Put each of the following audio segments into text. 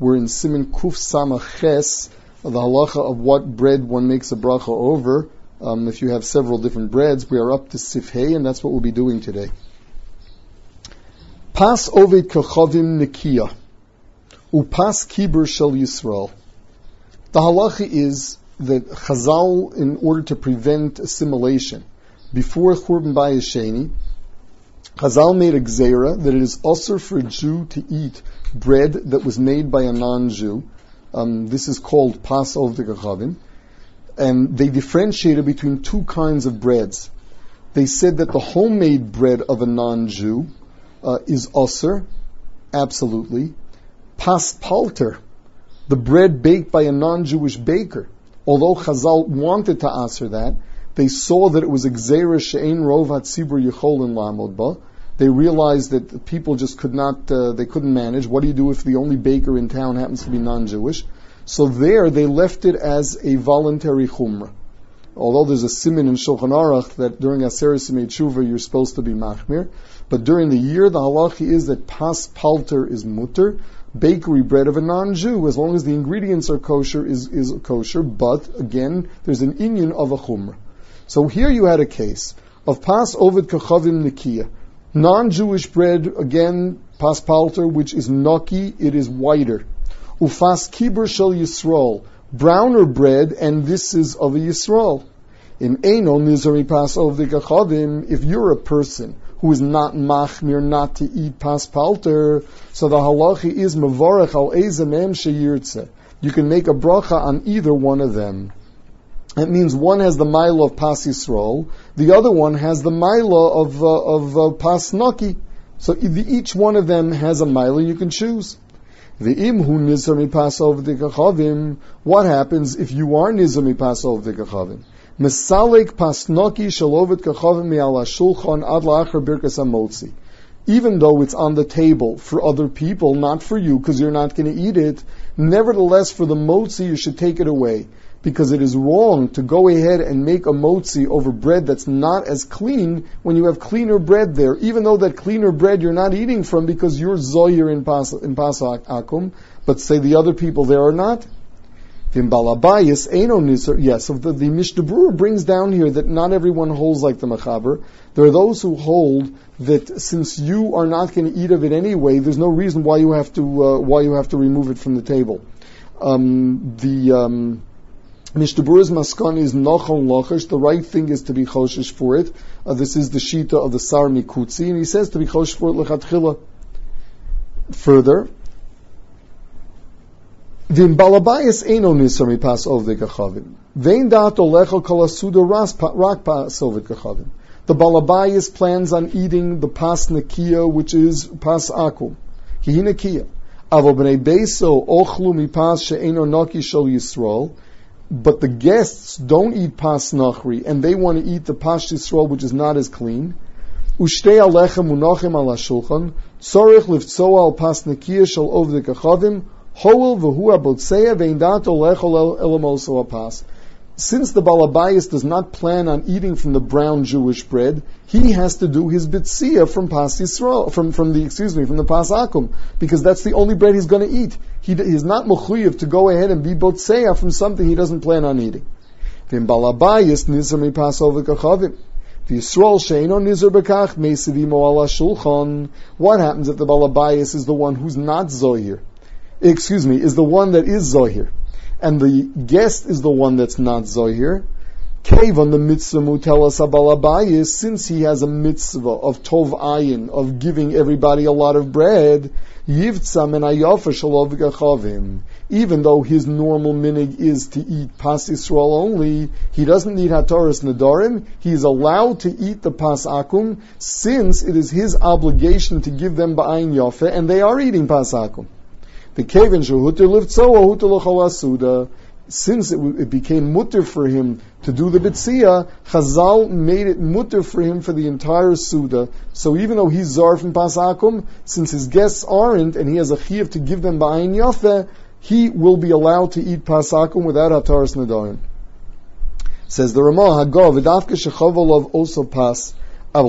We're in Siman Kuf Samach Ches, the halacha of what bread one makes a bracha over. Um, if you have several different breads, we are up to Seif hei, and that's what we'll be doing today. Pas ovid kachavim nikia, upas kibur shel Yisrael. The halacha is that Chazal, in order to prevent assimilation, before Churban Bayis Sheni, Chazal made a gzera that it is usher for a Jew to eat bread that was made by a non-Jew. Um, this is called pas of the Gachavim. And they differentiated between two kinds of breads. They said that the homemade bread of a non-Jew uh, is usher, absolutely. Pas palter, the bread baked by a non-Jewish baker. Although Chazal wanted to answer that, they saw that it was a she'ein rov hatzibur yecholin lamod ba, they realized that people just could not, uh, they couldn't manage. What do you do if the only baker in town happens to be non-Jewish? So there, they left it as a voluntary chumrah. Although there's a simin in Shulchan Aruch that during Aseret Tshuva you're supposed to be machmir, but during the year the halachi is that pas palter is mutter, bakery bread of a non-Jew, as long as the ingredients are kosher, is, is kosher, but again, there's an inyan of a chumrah. So here you had a case of pas ovid kachavim nikia. Non-Jewish bread, again, paspalter, which is naki, it is whiter. Ufas kiber shel Yisrael, browner bread, and this is of a Yisrael. In Eno nizari pas of the gachavim, if you're a person who is not machmir, not to eat paspalter, so the halachi is mavarech al ezemem sheyirtze. You can make a bracha on either one of them. It means one has the mile of Pas Yisrael, the other one has the mile of, uh, of uh, Pas Naki. So each one of them has a mile you can choose. V'im hu nizar mipas kachavim. What happens if you are nizar mipas kachavim? Mesalek pasnoki shalovet kachavim mi'ala shulchan ad la'achar birkas amotzi. Even though it's on the table for other people, not for you, because you're not going to eat it, nevertheless, for the motzi, you should take it away because it is wrong to go ahead and make a motzi over bread that's not as clean when you have cleaner bread there, even though that cleaner bread you're not eating from because you're zoyer in pas, in akum, but say the other people there are not. Yes, so the, the Mishnah Berurah brings down here that not everyone holds like the Machaber. There are those who hold that since you are not going to eat of it anyway, there's no reason why you have to uh, why you have to remove it from the table. Um, the um, Mishtabur's maskan is nochon lochish. The right thing is to be choshish for it. Uh, this is the shita of the Sar Mikutzi, and he says to be choshish for it lechatchila. Further, Vim balabayas eno nisar mipas ovde gachavim. Vein dato lechel kolasuda rak pas gachavim. The balabayas plans on eating the pas nakia, which is pas akum. Hihi nakia. Avo b'nei beso ochlu mipas she'eno noki shel Yisrael but the guests don't eat pas nachri, and they want to eat the pas yisrael, which is not as clean. Ushtei alechem unochem al hashulchan, tzorich livtzoa al pas nekia shel ovdek achavim, hoel v'hu abotzeya ve'in dato lechol elamoso pas since the Balabayas does not plan on eating from the brown Jewish bread, he has to do his bitzia from Pas Yisrael, from, from the, excuse me, from the Pas Akum, because that's the only bread he's going to eat. He, he's not mechuyev to go ahead and be botseya from something he doesn't plan on eating. Vim Balabayas nizar mi Pas kachavim. Yisrael sheino nizar bekach meisivimo ala shulchan. What happens if the Balabayas is the one who's not Zohir? Excuse me, is the one that is Zohir? And the guest is the one that's not Zohir, Cave on the mitzvah mutelas abalabayis, since he has a mitzvah of tov ayin, of giving everybody a lot of bread, yivtzam and ayafa shalov gachavim. Even though his normal minig is to eat pas Yisrael only, he doesn't need hataras nadarim. He is allowed to eat the pas akum, since it is his obligation to give them ba'ayin yafa, and they are eating pas akum. Since it, it, became mutter for him to do the bitzia, Chazal made it mutter for him for the entire Suda. So even though he's Zar from Pasakum, since his guests aren't, and he has a chiv to give them ba'ayin yafe, he will be allowed to eat Pasakum without Hataras Nadarim. Says the Ramah, Hagov, Vidavka Shechavolov also pas, The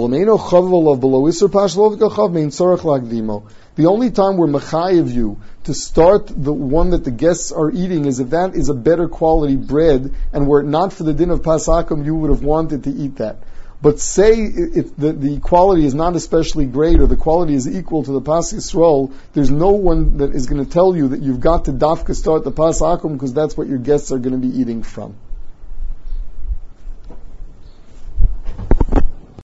only time we're mechayiv you to start the one that the guests are eating is if that is a better quality bread, and were it not for the din of pasakum, you would have wanted to eat that. But say if the, the quality is not especially great or the quality is equal to the Pas Yisrael, there's no one that is going to tell you that you've got to dafka start the Pas Akum because that's what your guests are going to be eating from.